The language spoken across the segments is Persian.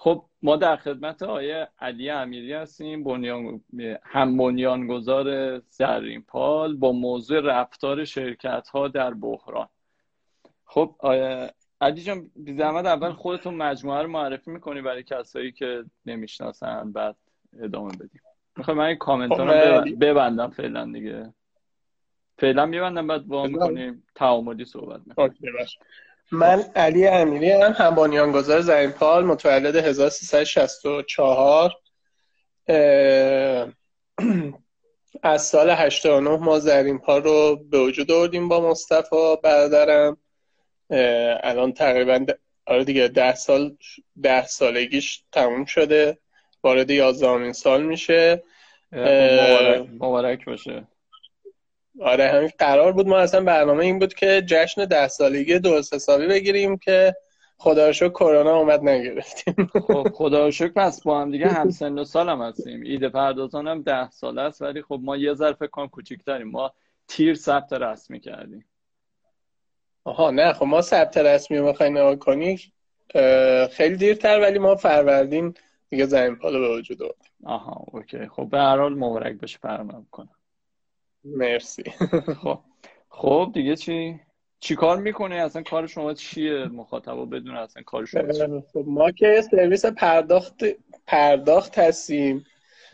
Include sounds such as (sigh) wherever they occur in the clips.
خب ما در خدمت آیه علی امیری هستیم بنیان هم بنیانگذار زرین پال با موضوع رفتار شرکت ها در بحران. خب آیه علی جان بی زحمت اول خودتون مجموعه رو معرفی می‌کنی برای کسایی که نمی‌شناسن بعد ادامه بدیم. می‌خوام من این کامنت رو خب، ببندم فعلا دیگه. فعلا میبندم بعد با می‌کنیم تعاملی صحبت می‌کنیم. من علی امیری هم هم بنیانگذار زرین پال متولد 1364 (clears throat) از سال 89 ما زرین پال رو به وجود آوردیم با مصطفی برادرم. الان تقریبا آره دیگه ده سال ده سالگیش تموم شده. وارد یازدهمین سال میشه. مبارک, مبارک باشه. آره همین قرار بود. ما اصلا برنامه این بود که جشن ده سالگی درست حسابی بگیریم که خدا شکر کرونا اومد نگرفتیم. خب (laughs) خدا شکر پس با هم دیگه هم سن و سال هم هستیم. ایده پردازان هم ده ساله است ولی خب ما یه ظرف کام کوچیک داریم. ما تیر ثبت رسمی کردیم. آها نه خب ما ثبت رسمی رو بخوای نگاه کنی خیلی دیرتر ولی ما فروردین دیگه زمین پالو به وجود آوردیم. آها اوکی. خب به هر حال مبارک بشه فرمان کنم. مرسی. (laughs) خب. خب دیگه چی؟ چی کار می‌کنه اصلا کار شما چیه؟ مخاطبا بدون اصلا کار شما چیه؟ خب ما که سرویس پرداخت پرداخت هستیم.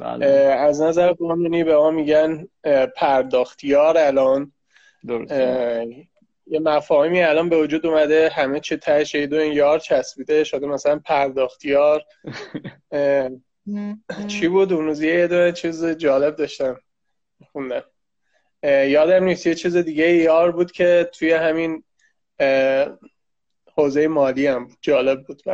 بله. از نظر قانونی به ما میگن پرداختیار الان. یه مفاهیمی الان به وجود اومده همه چی تهش دو این یار چسبیده شده مثلا پرداختیار. (laughs) چی بود؟ اون روز یه دو چیز جالب داشتم. خوندم. یادم نیست یه چیز دیگه یار بود که توی همین حوزه مالی هم جالب بود (clears throat)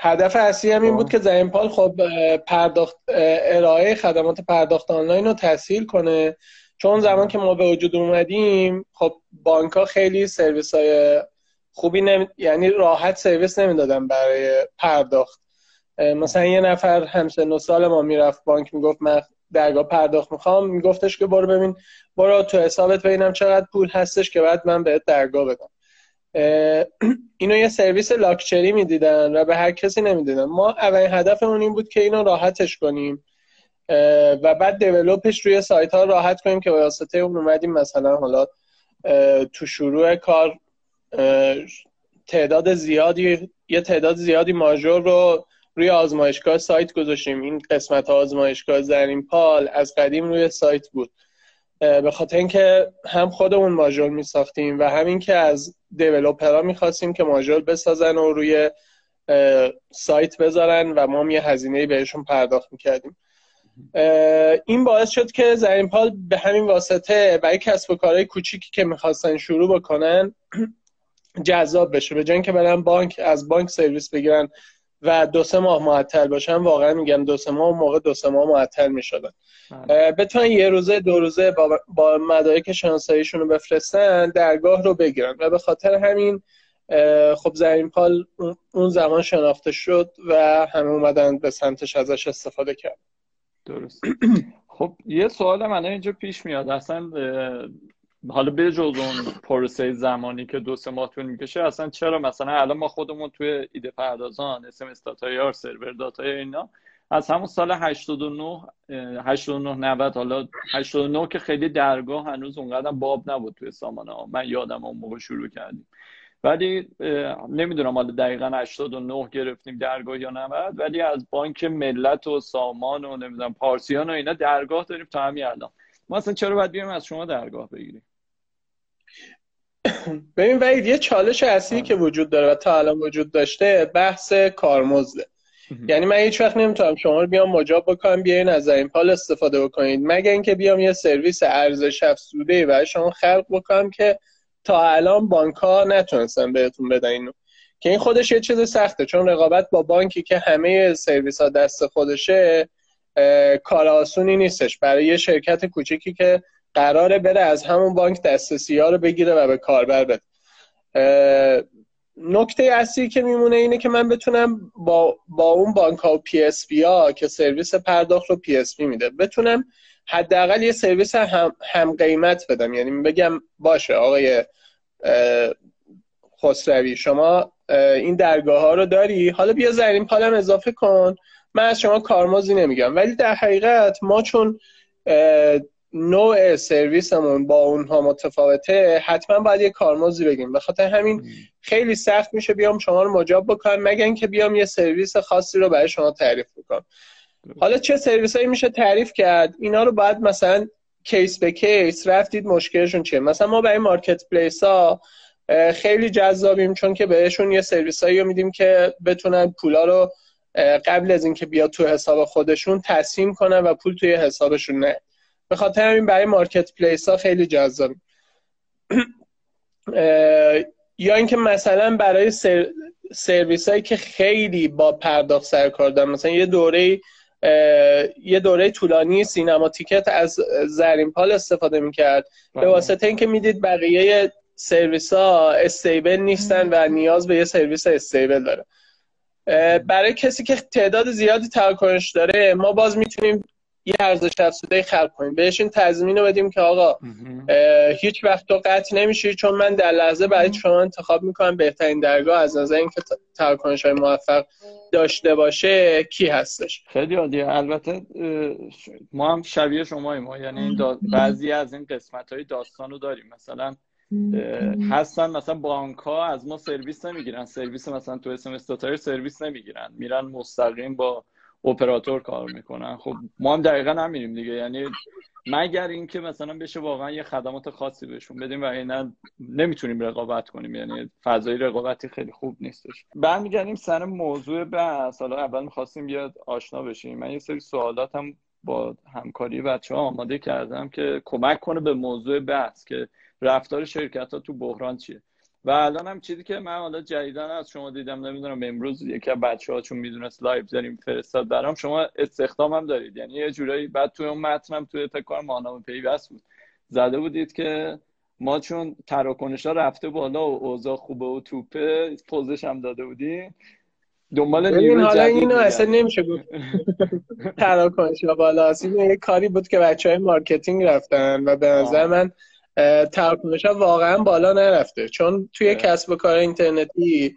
هدف اصلی هم این بود خب. که پال خب پرداخت ارائه خدمات پرداخت آنلاین رو تسهیل کنه. چون زمان که ما به وجود اومدیم خب بانک ها خیلی سرویس های خوبی نمی... یعنی راحت سرویس نمی‌دادن برای پرداخت. مثلا یه نفر همسن و سال ما می‌رفت بانک می‌گفت من درگاه پرداخت می‌خوام. میگفتش که برو ببین برو تو حسابت ببینم چقدر پول هستش که بعد من بهت درگاه بدم. (clears throat) اینو یه سرویس لاکچری می‌دیدن و به هر کسی نمی‌دیدن. ما اولین هدفمون این بود که اینو راحتش کنیم. و بعد دیولوپش روی سایت ها راحت کنیم که واسطه اون اومدیم مثلا حالا تو شروع کار تعداد زیادی یه تعداد زیادی ماژور رو روی آزمایشگاه سایت گذاشتیم. این قسمت آزمایشگاه زرین پال از قدیم روی سایت بود. به خاطر اینکه هم خودمون ماژول می ساختیم و همین که از دیولوپرها می‌خواستیم که ماژول بسازن و روی سایت بذارن و ما یه هزینه بهشون پرداخت می‌کردیم. این باعث شد که زرین پال به همین واسطه برای کسب و کارهای کوچیکی که می‌خواستن شروع بکنن (clears throat) جذاب بشه. به جای که برن بانک از بانک سرویس بگیرن و دو سه ماه معطل باشن واقعا میگم دو سه ماه موقع دو سه ماه معطل می‌شدن. بله. بتونن یه روزه دو روزه با, با مدارک شناساییشون رو بفرستن درگاه رو بگیرن. و به خاطر همین خب زرین پال اون زمان شناخته شد و همه اومدن به سمتش ازش استفاده کرد درست. خب یه سوال من اینجا پیش میاد. اصلا حالا به جز اون پروسه زمانی که دو سه ماه طول می‌کشه اصلا چرا مثلا الان ما خودمون توی ایده پردازان اسم استاتایار سرور داتای اینا از همون سال 89 89 90 حالا 89 که خیلی درگاه هنوز اونقدر باب نبود توی سامانه ها. من یادم اون موقع شروع کردیم. ولی نمی‌دونم حالا دقیقا 89 گرفتیم درگاه یا 90 ولی از بانک ملت و سامان و نمی‌دونم پارسیان و اینا درگاه داریم تا همین الان. ما اصلا چرا باید بیایم از شما درگاه بگیریم؟ ببین وید یه چالش اصلی که وجود داره و تا الان وجود داشته بحث کارمزده. یعنی من هیچ وقت نمی‌تونم شما رو بیام مجاب بکنم بیاین از این پال استفاده بکنید. مگه اینکه بیام یه سرویس ارزش افزوده و شما خلق بکنم که تا الان بانک ها نتونستن بهتون بدن. اینو که این خودش یه چیز سخته چون رقابت با بانکی که همه سرویس ها دست خودشه کار آسونی نیستش. برای یه شرکت کوچیکی که قراره بره از همون بانک دسترسی ها رو بگیره و به کاربر بده. نکته اصلی که میمونه اینه که من بتونم با, با اون بانک ها و PSP ها که سرویس پرداخت رو PSP میده بتونم حداقل یه سرویس هم, هم قیمت بدم. یعنی بگم باشه آقای خسروی شما این درگاه ها رو داری؟ حالا بیا زرین پالم اضافه کن. من از شما کارمزدی نمی‌گیرم. ولی در حقیقت ما چون نوع سرویسمون با اونها متفاوته حتما باید یه کارمزدی بگیریم. به خاطر همین خیلی سخت میشه بیام شما رو مجاب بکنم مگر اینکه بیام یه سرویس خاصی رو برای شما تعریف بکنم. حالا چه سرویس هایی میشه تعریف کرد؟ اینا رو باید مثلا case به case رفتید مشکلشون چیه؟ مثلا ما برای marketplace ها خیلی جذابیم چون که بهشون یه سرویس هایی رو میدیم که بتونن پولا رو قبل از اینکه بیاد تو حساب خودشون تقسیم کنن و پول توی حسابشون نه. به خاطر همین برای marketplace ها خیلی جذاب. یا اینکه مثلا برای سر... سرویس هایی که خیلی با پرداخت سر کار دارن مثلا یه دوره یه دوره طولانی سینما تیکت از زرین پال استفاده می‌کرد. به بله. واسطه اینکه می‌دید بقیه سرویس ها stable نیستن و نیاز به یه سرویس stable داره. برای کسی که تعداد زیادی تراکنش داره ما باز می‌تونیم یه ارزش افزوده خلق کنیم. بهش این تضمین رو بدیم که آقا هیچ وقت تو قطع نمیشی چون من در لحظه برای شما انتخاب می‌کنم بهترین درگاه از نظر اینکه تراکنش های موفق داشته باشه کی هستش. خیلی عالیه. البته ما هم شبیه شما ما یعنی این بعضی از این قسمت های داستان رو داریم. مثلا هستن مثلا بانک ها از ما سرویس نمی‌گیرن. سرویس مثلا تو اسم سرویس نمی‌گیرن. میرن مستقیم با اپراتور کار می‌کنن. خب ما هم دقیقا نمیریم دیگه. یعنی مگر اینکه مثلا بشه واقعا یه خدمات خاصی بهشون بدیم و اینا نمی‌تونیم رقابت کنیم. یعنی فضای رقابتی خیلی خوب نیستش. برمیگردیم سر موضوع بحث. حالا اول می‌خواستیم بیاد آشنا بشیم. من یه سری سوالاتم با همکاری بچه ها آماده کردم که کمک کنه به موضوع بحث که رفتار شرکت ها تو بحران چیه؟ و الان هم چیزی که من حالا جدیدا از شما دیدم نمی‌دونم امروز یکی از بچه ها چون می‌دونست live داریم فرستاد برام. شما استخدام هم دارید. یعنی یه جورایی بعد توی اون متنم توی فکر ماهنامه پیوست بود. زده بودید که ما چون تراکنش ها رفته بالا و اوضاع خوبه و توپه پزش هم داده بودیم. دنبال نیروی حالا اینو اصلا نمیشه گفت. (laughs) تراکنش ها بالا. این یه کاری بود که بچه های marketing رفتن و به نظر من تراکنش ها واقعا بالا نرفته. چون توی کسب و کار اینترنتی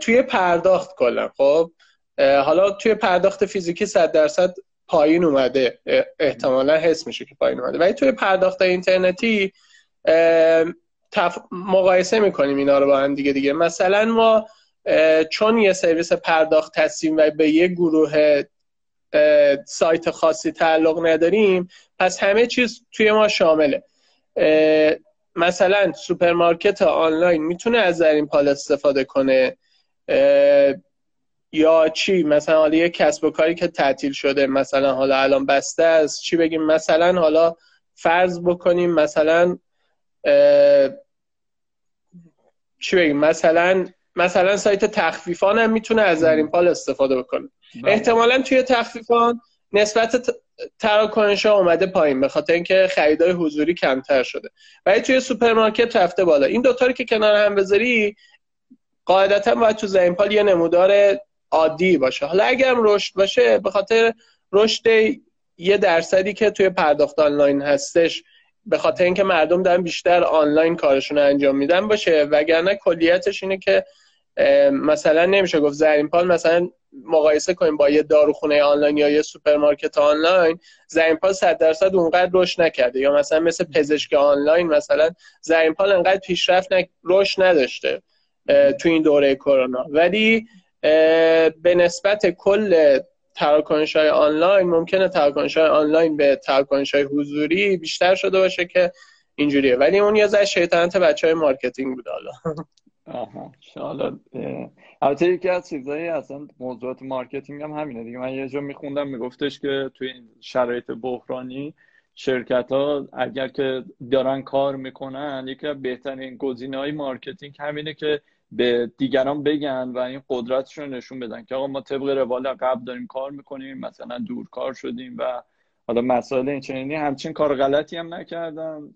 توی پرداخت کلا خب؟ حالا توی پرداخت فیزیکی 100 درصد پایین اومده. احتمالا حس میشه که پایین اومده. ولی توی پرداخت اینترنتی مقایسه می‌کنیم اینا رو با هم دیگه دیگه. مثلا ما چون یه سرویس پرداخت هستیم و به یه گروه سایت خاصی تعلق نداریم پس همه چیز توی ما شامله. مثلا سوپرمارکت آنلاین می‌تونه از زرین پال استفاده کنه یا چی؟ مثلا حالا یه کسب و کاری که تعطیل شده مثلا حالا الان بسته است چی بگیم؟ مثلا حالا فرض بکنیم مثلا چی بگیم؟ مثلا مثلا سایت تخفیفان هم می‌تونه از زرین پال استفاده بکنه. بله. احتمالا توی تخفیفان نسبت تراکنش ها اومده پایین به خاطر اینکه خریدای حضوری کمتر شده. ولی توی سوپرمارکت رفته بالا. این دوتا رو که کنار هم بذاری قاعدتا باید تو زرین پال یه نمودار عادی باشه. حالا اگرم رشد باشه به خاطر رشد یه درصدی که توی پرداخت آنلاین هستش به خاطر اینکه مردم دارن بیشتر آنلاین کارشون انجام میدن باشه. وگرنه کلیتش اینه که مثلا نمیشه گفت زرین پال مثلا مقایسه کنیم با یه داروخونه آنلاین یا یه سوپرمارکت آنلاین زرین پال 100 درصد اونقدر رشد نکرده. یا مثلا مثل پزشک آنلاین مثلا زرین پال انقدر پیشرفت رشد نداشته تو این دوره کرونا. ولی به نسبت کل تراکنش های آنلاین ممکنه تراکنش های آنلاین به تراکنش های حضوری بیشتر شده باشه که اینجوریه. ولی اون یه ذره شیطنت بچه های marketing بود حالا. آها. البته یکی از چیزایی اصلا موضوعات marketing هم همینه. دیگه من یه جا میخوندم میگفتش که توی این شرایط بحرانی شرکت ها اگر که دارن کار می‌کنن یکی از بهترین گزینه های marketing همینه که به دیگران بگن و این قدرتشون نشون بدن که آقا ما طبق روال قبل داریم کار می‌کنیم مثلا دورکار شدیم و حالا مسائل این چنینی. همچین کار غلطی هم نکردم.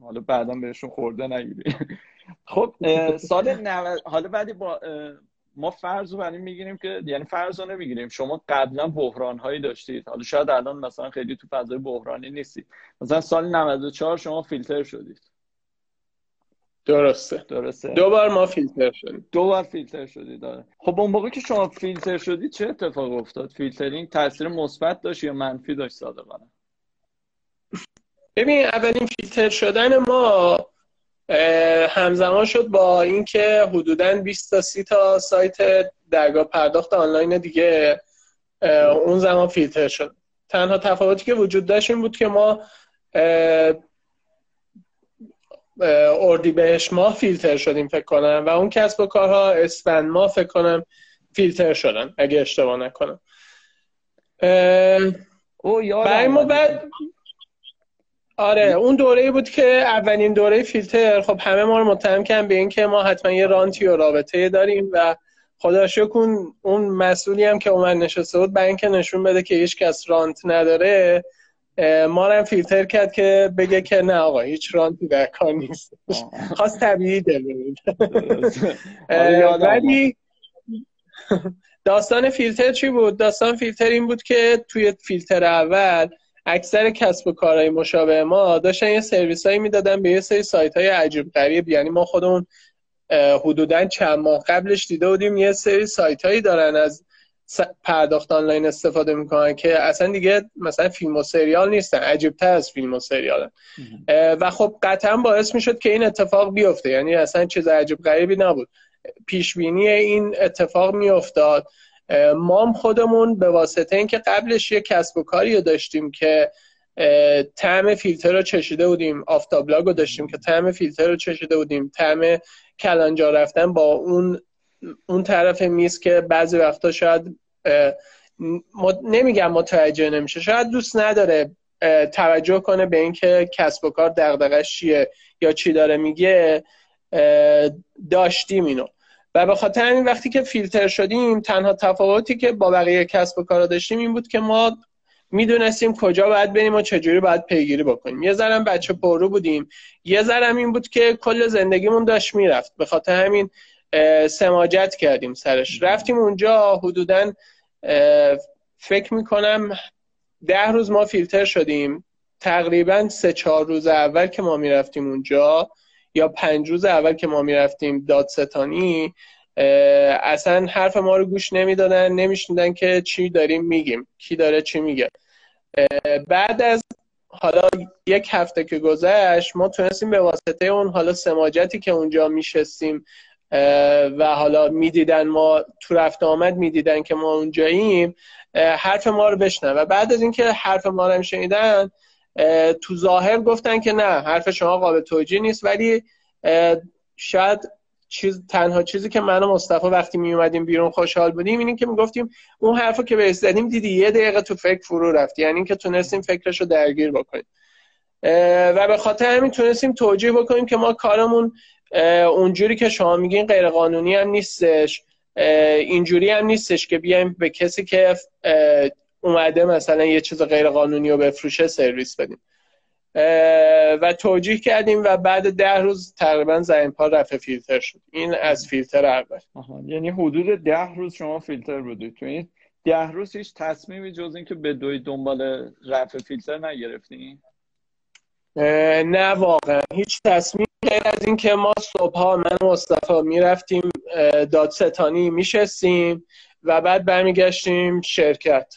حالا بعدا بهشون خورده نگیری. (laughs) خب سال 90 حالا بعدی با ما فرض رو برای می‌گیریم که یعنی فرض رو نمی‌گیریم. شما قبلا بحران هایی داشتید. حالا شاید الان مثلا خیلی تو فضای بحرانی نیستید. مثلا سال 94 شما فیلتر شدید. درسته. درسته؟ دو بار ما فیلتر شدیم. دو بار فیلتر شدی داره خب اون موقع که شما فیلتر شدی چه اتفاق افتاد؟ فیلترینگ تاثیر مثبت داشت یا منفی داشت صادقانه؟ ببین اولین فیلتر شدن ما همزمان شد با اینکه حدودا 20 تا 30 تا سایت درگاه پرداخت آنلاین دیگه اون زمان فیلتر شد. تنها تفاوتی که وجود داشت این بود که ما اردی بهش ماه فیلتر شدیم فکر کنم و اون کسب و کارها اسفند ما فکر کنم فیلتر شدن اگه اشتباه نکنم. او برای ما بعد آره اون دوره بود که اولین دوره فیلتر. خب همه ما رو متهم کردن به اینکه ما حتما یه رانتی و رابطه داریم و خدا شکر اون مسئولی هم که اومد نشسته بود برای اینکه نشون بده که هیچ کس رانت نداره ما هم فیلتر کرد که بگه که نه آقا هیچ رانتی در کار نیست. خواست طبیعی دل ولی داستان فیلتر چی بود؟ داستان فیلتر این بود که توی فیلتر اول اکثر کسب و کارهای مشابه ما داشتن یه سرویس هایی می‌دادن به یه سری سایت های عجیب غریب. یعنی ما خودمون حدودا چند ماه قبلش دیده بودیم یه سری سایت هایی دارن از پرداخت آنلاین استفاده می‌کنن که اصلا دیگه مثلا فیلم و سریال نیستن عجیب تر از فیلم و سریال و خب قطعا باعث می‌شد که این اتفاق بیفته. یعنی اصلا چیز عجیب غریبی نبود. پیش بینی این اتفاق میافتاد. ما خودمون به واسطه اینکه قبلش یه کسب و کاری داشتیم که طعم فیلتر رو چشیده بودیم آفتابلاگ رو داشتیم که طعم فیلتر رو چشیده بودیم. طعم کلانجا رفتن با اون اون طرف میز که بعضی وقتا شاید نمیگم متوجه نمیشه. شاید دوست نداره توجه کنه به اینکه کسب و کار دغدغش چیه یا چی داره میگه. داشتیم اینو. و به خاطر این وقتی که فیلتر شدیم تنها تفاوتی که با بقیه کسب و کار داشتیم این بود که ما می‌دونستیم کجا باید بریم و چجوری باید پیگیری بکنیم. یه ذرم بچه پرو بودیم. یه ذرم این بود که کل زندگیمون داشت می‌رفت. به خاطر همین سماجت کردیم سرش. رفتیم اونجا حدودا فکر می‌کنم ده روز ما فیلتر شدیم. تقریبا سه چهار روز اول که ما می‌رفتیم اونجا. یا پنج روز اول که ما می‌رفتیم دادستانی اصلا حرف ما رو گوش نمی‌دادن نمیشنیدن که چی داریم میگیم کی داره چی میگه. بعد از حالا یک هفته که گذشت ما تونستیم به واسطه اون حالا سماجتی که اونجا میشستیم و حالا می‌دیدن ما تو رفت آمد می‌دیدن که ما اونجاییم حرف ما رو بشنن و بعد از اینکه حرف ما رو شنیدن تو ظاهر گفتن که نه حرف شما قابل توجیه نیست ولی شاید چیز تنها چیزی که من و مصطفی وقتی می اومدیم بیرون خوشحال بودیم اینه که می‌گفتیم اون حرفو که به زدیم دیدی یه دقیقه تو فکر فرو رفت یعنی اینکه تونستیم فکرش رو درگیر بکنیم. و به خاطر همین تونستیم توجیه بکنیم که ما کارمون اونجوری که شما میگین غیر قانونی هم نیستش اینجوری هم نیستش که بیایم به کسی که اومده مثلا یه چیز غیر قانونی رو بفروشه سرویس بدیم. و توجیه کردیم و بعد ده روز تقریبا زمین پا رفع فیلتر شد. این از فیلتر اول. یعنی حدود ده روز شما فیلتر بودید. تو این ده روز هیچ تصمیمی جز اینکه به دوی دنبال رفع فیلتر نگرفتین؟ نه واقعا. هیچ تصمیم غیر از اینکه ما صبح من و مصطفی می‌رفتیم دادستانی میشستیم و بعد برمیگشتیم شرکت.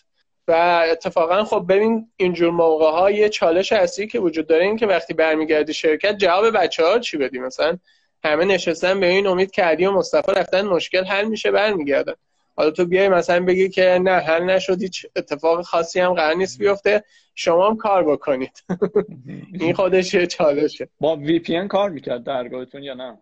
و اتفاقا خب ببین اینجور موقع ها یه چالش اصلی که وجود داره این که وقتی برمیگردی شرکت جواب بچه ها چی بدی؟ مثلا همه نشستن به این امید کردی و مصطفی رفتن مشکل حل میشه برمیگردن. حالا تو بیای مثلا بگی که نه حل نشد هیچ اتفاق خاصی هم قرار نیست بیفته. شما هم کار بکنید. (laughs) این خودش یه چالشه. با وی پی کار می‌کرد درگاهتون یا نه؟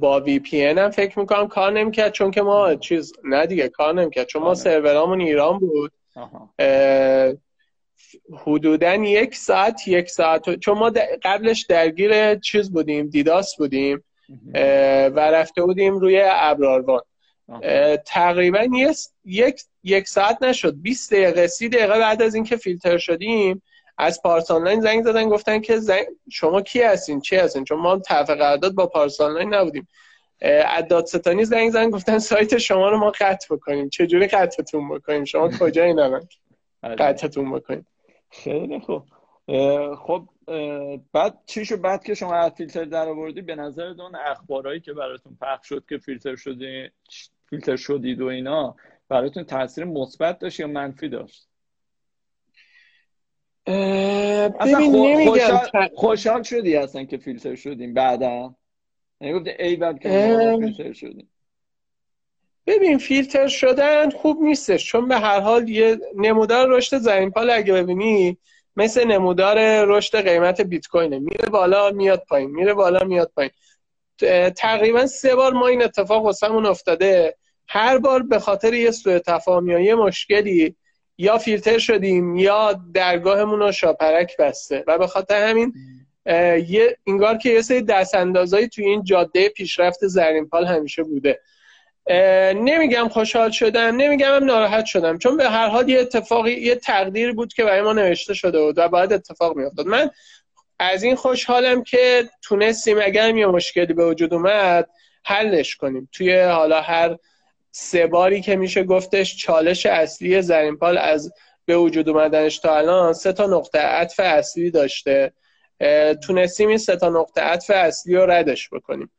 با وی پی هم فکر می‌کنم کار نمی‌کرد چون که ما چیز نه دیگه کار نمی‌کرد. چون ما سرورامون ایران بود. حدودا یک ساعت یک ساعت چون ما قبلش درگیر چیز بودیم دیداس بودیم و رفته بودیم روی ابراروان تقریبا یک یک ساعت نشد. 20 دقیقه 30 دقیقه بعد از اینکه فیلتر شدیم از پارس آنلاین زنگ زدن گفتن که زنگ... شما کی هستین؟ چی هستین؟ چون ما طرف قرارداد با پارس آنلاین نبودیم. از دادستانی زنگ زدن گفتن سایت شما رو ما قطع بکنیم. چه جوری قطعتون بکنیم؟ شما کجا این آره. قطعتون بکنیم. خیلی خوب. خب بعد چی شد بعد که شما از فیلتر در آوردی به نظر اون اخبارهایی که براتون پخش شد که فیلتر شدی فیلتر شدید و اینا براتون تاثیر مثبت داشت یا منفی داشت؟ ببین خوشحال, خوشحال شدی اصلا که فیلتر شدیم بعدا؟ نگفتی ای بعد که فیلتر شدیم. ببین فیلتر شدن خوب نیستش چون به هر حال یه نمودار رشد زمین پال اگه ببینی مثل نمودار رشد قیمت بیت کوینه. میره بالا میاد پایین. میره بالا میاد پایین. تقریبا سه بار ما این اتفاق واسمون افتاده. هر بار به خاطر یه سوء تفاهم یا یه مشکلی یا فیلتر شدیم یا درگاهمون رو شاپرک بسته. و به خاطر همین یه انگار که یه سری دست اندازایی توی این جاده پیشرفت زرین پال همیشه بوده. نمیگم خوشحال شدم نمیگم هم ناراحت شدم. چون به هر حال یه اتفاقی یه تقدیر بود که برای ما نوشته شده بود و باید اتفاق میافتاد. من از این خوشحالم که تونستیم اگر یه مشکلی به وجود اومد حلش کنیم. توی حالا هر سه باری که میشه گفتش چالش اصلی زرینپال از به وجود اومدنش تا الان سه تا نقطه عطف اصلی داشته. تونستیم این سه تا نقطه عطف اصلی رو ردش بکنیم.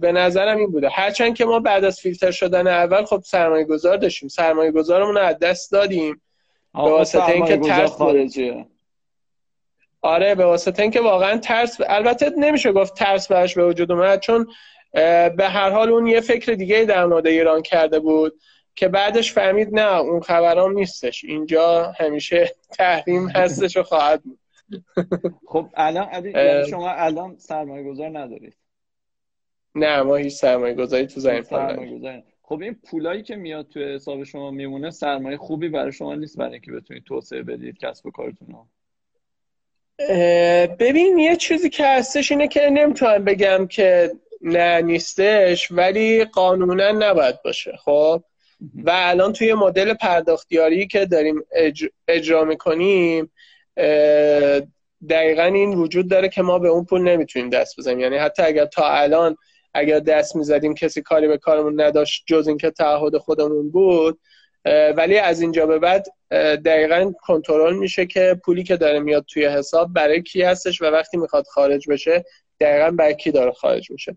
به نظرم این بوده. هرچند که ما بعد از فیلتر شدن اول خب سرمایه گذار داشتیم. سرمایه گذارمون رو از دست دادیم. به واسطه اینکه ترس خارجیه. آره به واسطه اینکه واقعا ترس البته نمیشه گفت ترس براش به وجود اومد چون به هر حال اون یه فکر دیگه در مورد ایران کرده بود که بعدش فهمید نه اون خبرام نیستش. اینجا همیشه (laughs) تحریم هستش و خواهد بود. (laughs) خب الان شما الان سرمایه گذار ندارید. نه ما هیچ سرمایه گذاری تو زمین سرمایه خب این پولایی که میاد تو حساب شما میمونه سرمایه خوبی برای شما نیست برای اینکه بتونید توسعه بدید کسب و کارتون رو؟ ببین یه چیزی که هستش اینه که نمی‌تونم بگم که نه نیستش ولی قانونا نباید باشه خب؟ و الان توی مدل پرداختیاری که داریم اجرا می‌کنیم دقیقا این وجود داره که ما به اون پول نمی‌تونیم دست بزنیم. یعنی حتی اگر تا الان اگر دست می‌زدیم کسی کاری به کارمون نداشت جز اینکه تعهد خودمون بود ولی از اینجا به بعد دقیقا کنترل میشه که پولی که داره میاد توی حساب برای کی هستش و وقتی می‌خواد خارج بشه دقیقا برای کی داره خارج میشه.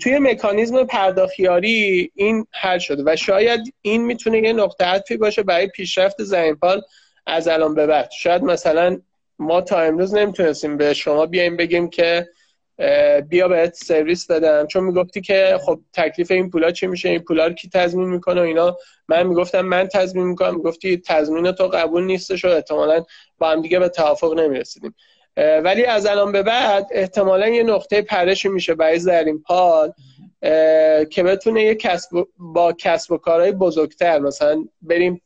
توی مکانیزم پرداخیاری این حل شده و شاید این می‌تونه یه نقطه عطفی باشه برای پیشرفت زمینپال از الان به بعد. شاید مثلا ما تا امروز نمی‌تونستیم به شما بیایم بگیم که بیا بهت سرویس بدم. چون می‌گفتی که خب تکلیف این پولا چی میشه؟ این پولا رو کی تضمین می‌کنه و اینا؟ من می‌گفتم من تضمین می‌کنم. می‌گفتی تضمین تو قبول نیستش و احتمالا با هم دیگه به توافق نمی‌رسیدیم. ولی از الان به بعد احتمالا یه نقطه پرشی میشه برای زرین پال که بتونه یه کسب با کسب و کارهای بزرگتر مثلا بریم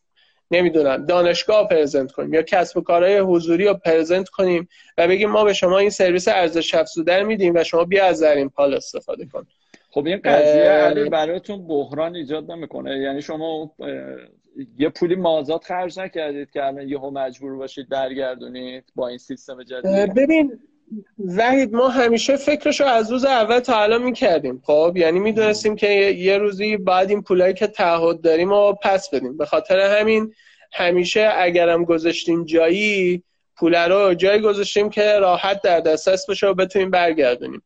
نمی‌دونم دانشگاه پرزنت کنیم یا کسب و کارهای حضوری رو پرزنت کنیم و بگیم ما به شما این سرویس ارزش افزوده میدیم و شما بیا از زرین پال استفاده کن. خب این قضیه علی براتون بحران ایجاد نمی‌کنه. یعنی شما یه پولی مازاد خرج نکردید که الان یهو مجبور باشید برگردونید با این سیستم جدید؟ ببین وحید ما همیشه فکرشو از روز اول تا الان می‌کردیم. خب یعنی می‌دونستیم که یه روزی بعد این پولایی که تعهد داریم و پس بدیم. به خاطر همین همیشه اگرم گذاشتیم جایی پول رو جایی گذاشتیم که راحت در دسترس باشه و بتونیم برگردونیم.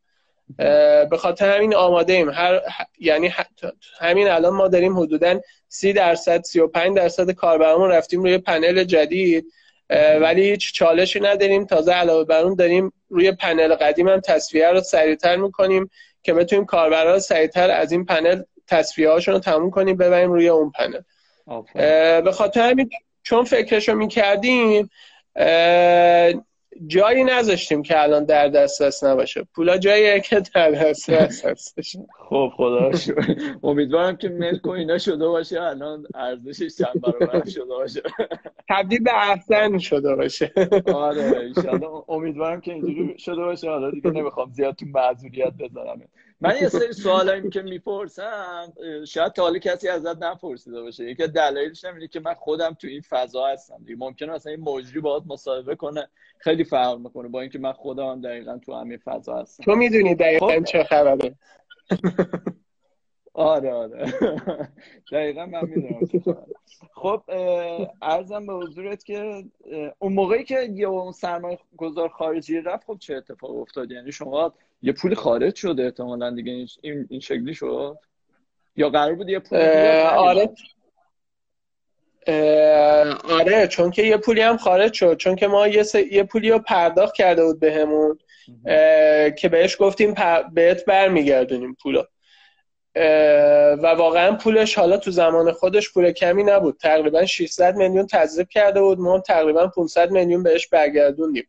به خاطر همین آماده ایم. هر یعنی همین الان ما داریم حدودا 30 درصد 35 درصد کاربرامون رفتیم روی پنل جدید. ولی هیچ چالشی نداریم. تازه علاوه بر اون داریم روی پنل قدیم هم تصفیه رو سریعتر می‌کنیم که بتونیم کاربرا رو سریعتر از این پنل تصفیه هاشون رو تموم کنیم ببریم روی اون پنل. به خاطر همین چون فکرشو می‌کردیم جایی نذاشتیم که الان در دسترس نباشه. پولا جاییه که در دسترس هستش. خب خدا امیدوارم که ملک و اینا شده باشه الان ارزشش چند برابر شده باشه. تبدیل به احسن شده باشه. آره امیدوارم که اینجوری شده باشه. حالا دیگه نمی‌خوام زیاد تو معذوریت بذارم من یه سری سوالایی که می‌پرسم شاید تا کسی ازت نپرسیده باشه. یکی دلایلش اینه که من خودم تو این فضا هستم. دیگه ممکنه مثلا این مجری باهات مصاحبه کنه خیلی فرق می‌کنه با اینکه من خودم هم دقیقا تو همین فضا هستم. تو می‌دونی دقیقا خب. چه خبره. (laughs) آره آره. (laughs) دقیقا من (laughs) می‌دونم خب ارزم به حضورت که اون موقعی که یه اون سرمایه گذار خارجی رفت خب چه اتفاق افتاد؟ یعنی شما یه پول خارج شده احتمالا دیگه این, این شکلی شد؟ یا قرار بود یه پول آره. آره چون که یه پولی هم خارج شد. چون که ما یه, یه پولی رو پرداخت کرده بود بهمون. که بهش گفتیم بهت برمیگردونیم پولا. و واقعا پولش حالا تو زمان خودش پول کمی نبود. تقریبا 600 میلیون تزریق کرده بود. ما تقریبا 500 میلیون بهش برگردوندیم.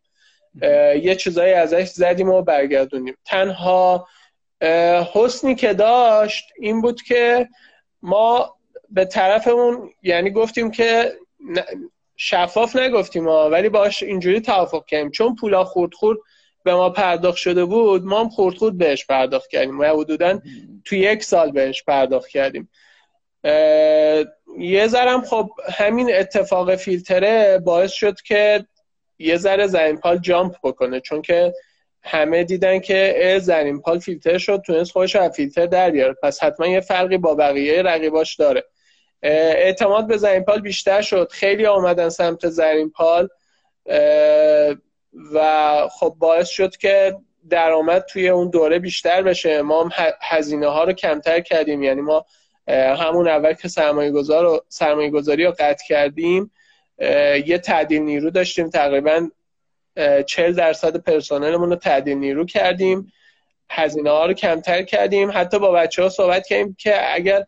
یه چیزایی ازش زدیم و برگردونیم تنها حسنی که داشت این بود که ما به طرفمون یعنی گفتیم که شفاف نگفتیم ها ولی باش اینجوری توافق کردیم. چون پولا خورد خورد به ما پرداخت شده بود ما هم خورد خورد بهش پرداخت کردیم. و حدودا تو یک سال بهش پرداخت کردیم. یه ذرم خب همین اتفاق فیلتره باعث شد که یه ذره زمین پال جامپ بکنه. چون که همه دیدن که زمین پال فیلتر شد تونست خودش از فیلتر در بیاره. پس حتما یه فرقی با بقیه رقیباش داره. اعتماد به زمین پال بیشتر شد. خیلی آمدن سمت زمین پال. و خب باعث شد که درآمد توی اون دوره بیشتر بشه. ما هم هزینه ها رو کمتر کردیم. یعنی ما همون اول که سرمایه, گذار سرمایه گذاری رو قطع کردیم یه تعدیل نیرو داشتیم. تقریبا 40 درصد پرسنلمون رو تعدیل نیرو کردیم. هزینه ها رو کمتر کردیم. حتی با بچه ها صحبت کردیم که اگر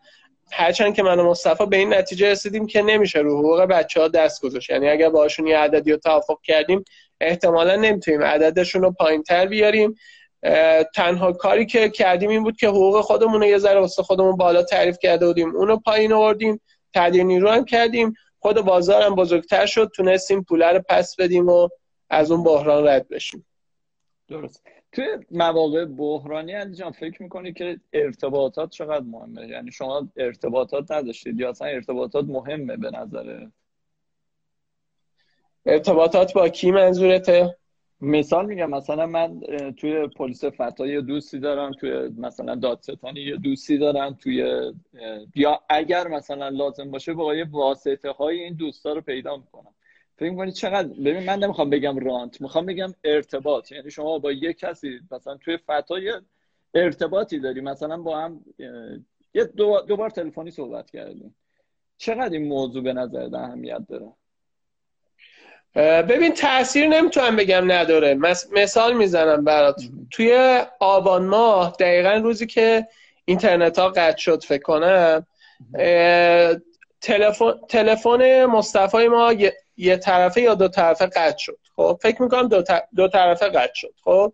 هرچند که من و مصطفی به این نتیجه رسیدیم که نمیشه رو حقوق بچه ها دست گذاشت. یعنی اگر باشون یه عددی رو توافق کردیم احتمالا نمی‌تونیم عددشون رو پایین تر بیاریم تنها کاری که کردیم این بود که حقوق خودمون رو یه ذره واسه خودمون بالا تعریف کرده بودیم. اونو پایین آوردیم تعدیل نیرو هم کردیم. خود بازار هم بزرگتر شد تونستیم پول رو پس بدیم و از اون بحران رد بشیم. درست. توی مواقع بحرانی علی جان فکر می‌کنی که ارتباطات چقدر مهمه؟ یعنی شما ارتباطات نداشتید یا اصلا ارتباطات مهمه به نظره ارتباطات با کی منظورته؟ مثال میگم مثلا من توی پلیس فتا یه دوستی دارم توی مثلا دادستانی یه دوستی دارم توی یا اگر مثلا لازم باشه با یه واسطه های این دوستا رو پیدا می‌کنم. فکر می‌کنی چقدر؟ ببین من نمی‌خوام بگم رانت می‌خوام بگم ارتباط. یعنی شما با یه کسی مثلا توی فتا یه ارتباطی داری. مثلا با هم یه دو, بار تلفنی صحبت کردیم. چقدر این موضوع به نظر اهمیت داره؟ ببین تاثیر نمی‌تونم بگم نداره. مثال می‌زنم برات توی آبان ماه دقیقا روزی که اینترنت ها قطع شد فکر کنم تلفن مصطفی ما یه طرفه یا دو طرفه قطع شد. خب فکر می‌کنم دو, دو طرفه قطع شد. خب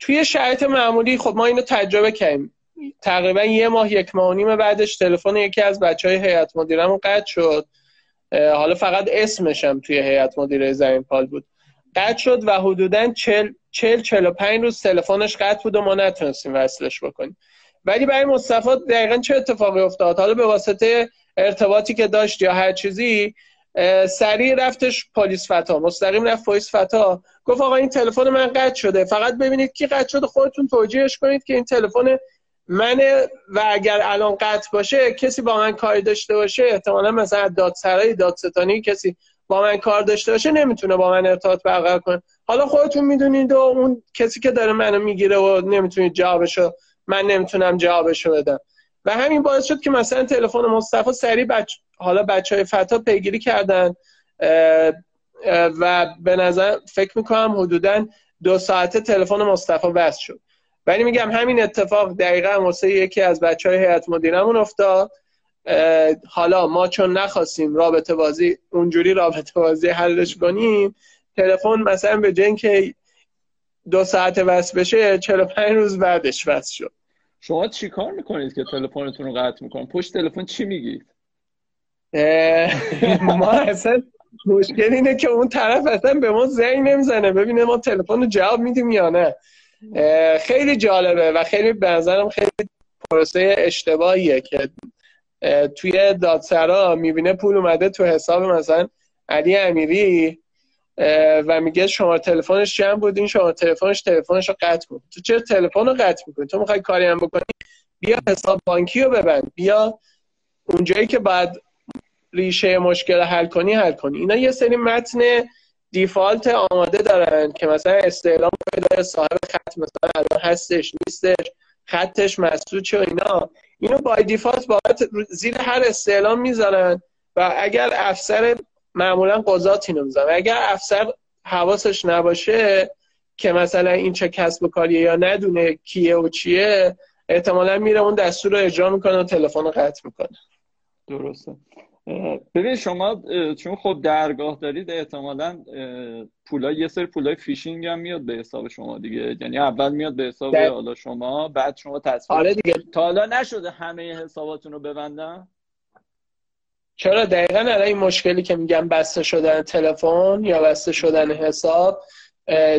توی شرایط معمولی خب ما اینو تجربه کردیم. تقریبا یه ماه یک ماه و نیم بعدش تلفن یکی از بچه های هیئت مدیرمون قطع شد. حالا فقط اسمشم توی هیئت مدیره زمین پال بود. قطع شد و حدودا 40 40 45 روز تلفنش قطع بود و ما نتونستیم وصلش بکنیم. ولی برای مصطفی دقیقا چه اتفاقی افتاد؟ حالا به واسطه ارتباطی که داشت یا هر چیزی سریع رفتش پلیس فتا مستقیم رفت پلیس فتا گفت آقا این تلفن من قطع شده. فقط ببینید کی قطع شده خودتون توجیهش کنید که این تلفن منه و اگر الان قطع باشه کسی با من کاری داشته باشه احتمالا مثلا دادسرای دادستانی کسی با من کار داشته باشه نمی‌تونه با من ارتباط برقرار کنه. حالا خودتون می‌دونید و اون کسی که داره منو می‌گیره و نمی‌تونید جوابشو من نمی‌تونم جوابشو بدم. و همین باعث شد که مثلا تلفن مصطفی سریع بچ... حالا بچه های فتا پیگیری کردن و به نظر فکر می‌کنم حدودا دو ساعته تلفن مصطفی بس شد. ولی میگم همین اتفاق دقیقا واسه یکی از بچه های هیئت مدیرمون افتاد. حالا ما چون نخواستیم رابطه بازی اونجوری رابطه بازی حلش کنیم تلفن مثلا به جن که دو ساعت وصل بشه 45 روز بعدش وصل شد. شما چی کار می‌کنید که تلفنتون رو قطع می‌کنید؟ پشت تلفن چی میگید؟ ما اصلا مشکل اینه که اون طرف اصلا به ما زنگ نمی‌زنه. ببینه ما تلفن رو جواب میدیم یا نه. خیلی جالبه و خیلی به نظرم خیلی پروسه اشتباهیه که توی دادسرا می‌بینه پول اومده تو حساب مثلا علی امیری و میگه شما تلفنش چند بود این شما تلفنش تلفنش رو قطع کن تو چرا تلفن رو قطع می‌کنی؟ تو می‌خوای کاری هم بکنی؟ بیا حساب بانکی رو ببند. بیا اونجایی که بعد ریشه مشکل حل کنی حل کنی. اینا یه سری متن دیفالت آماده دارن که مثلا استعلام داره صاحب خط مثلا الان هستش نیستش خطش مسدود چه اینا. اینو بای دیفالت باید زیر هر استعلام می‌ذارن و اگر افسر معمولا قضات اینو می‌ذارن. اگر افسر حواسش نباشه که مثلا این چه کسب و کاریه یا ندونه کیه و چیه احتمالا میره اون دستور رو اجرا می‌کنه و تلفن رو قطع می‌کنه. درسته. ببین شما چون خب درگاه دارید احتمالا پولای یه سری پولای فیشینگ هم میاد به حساب شما دیگه. یعنی اول میاد به حساب حالا شما بعد شما تصمیم آره دیگه. تا حالا نشده همه حساباتون رو ببندن؟ چرا دقیقا؟ الان این مشکلی که میگم بسته شدن تلفن یا بسته شدن حساب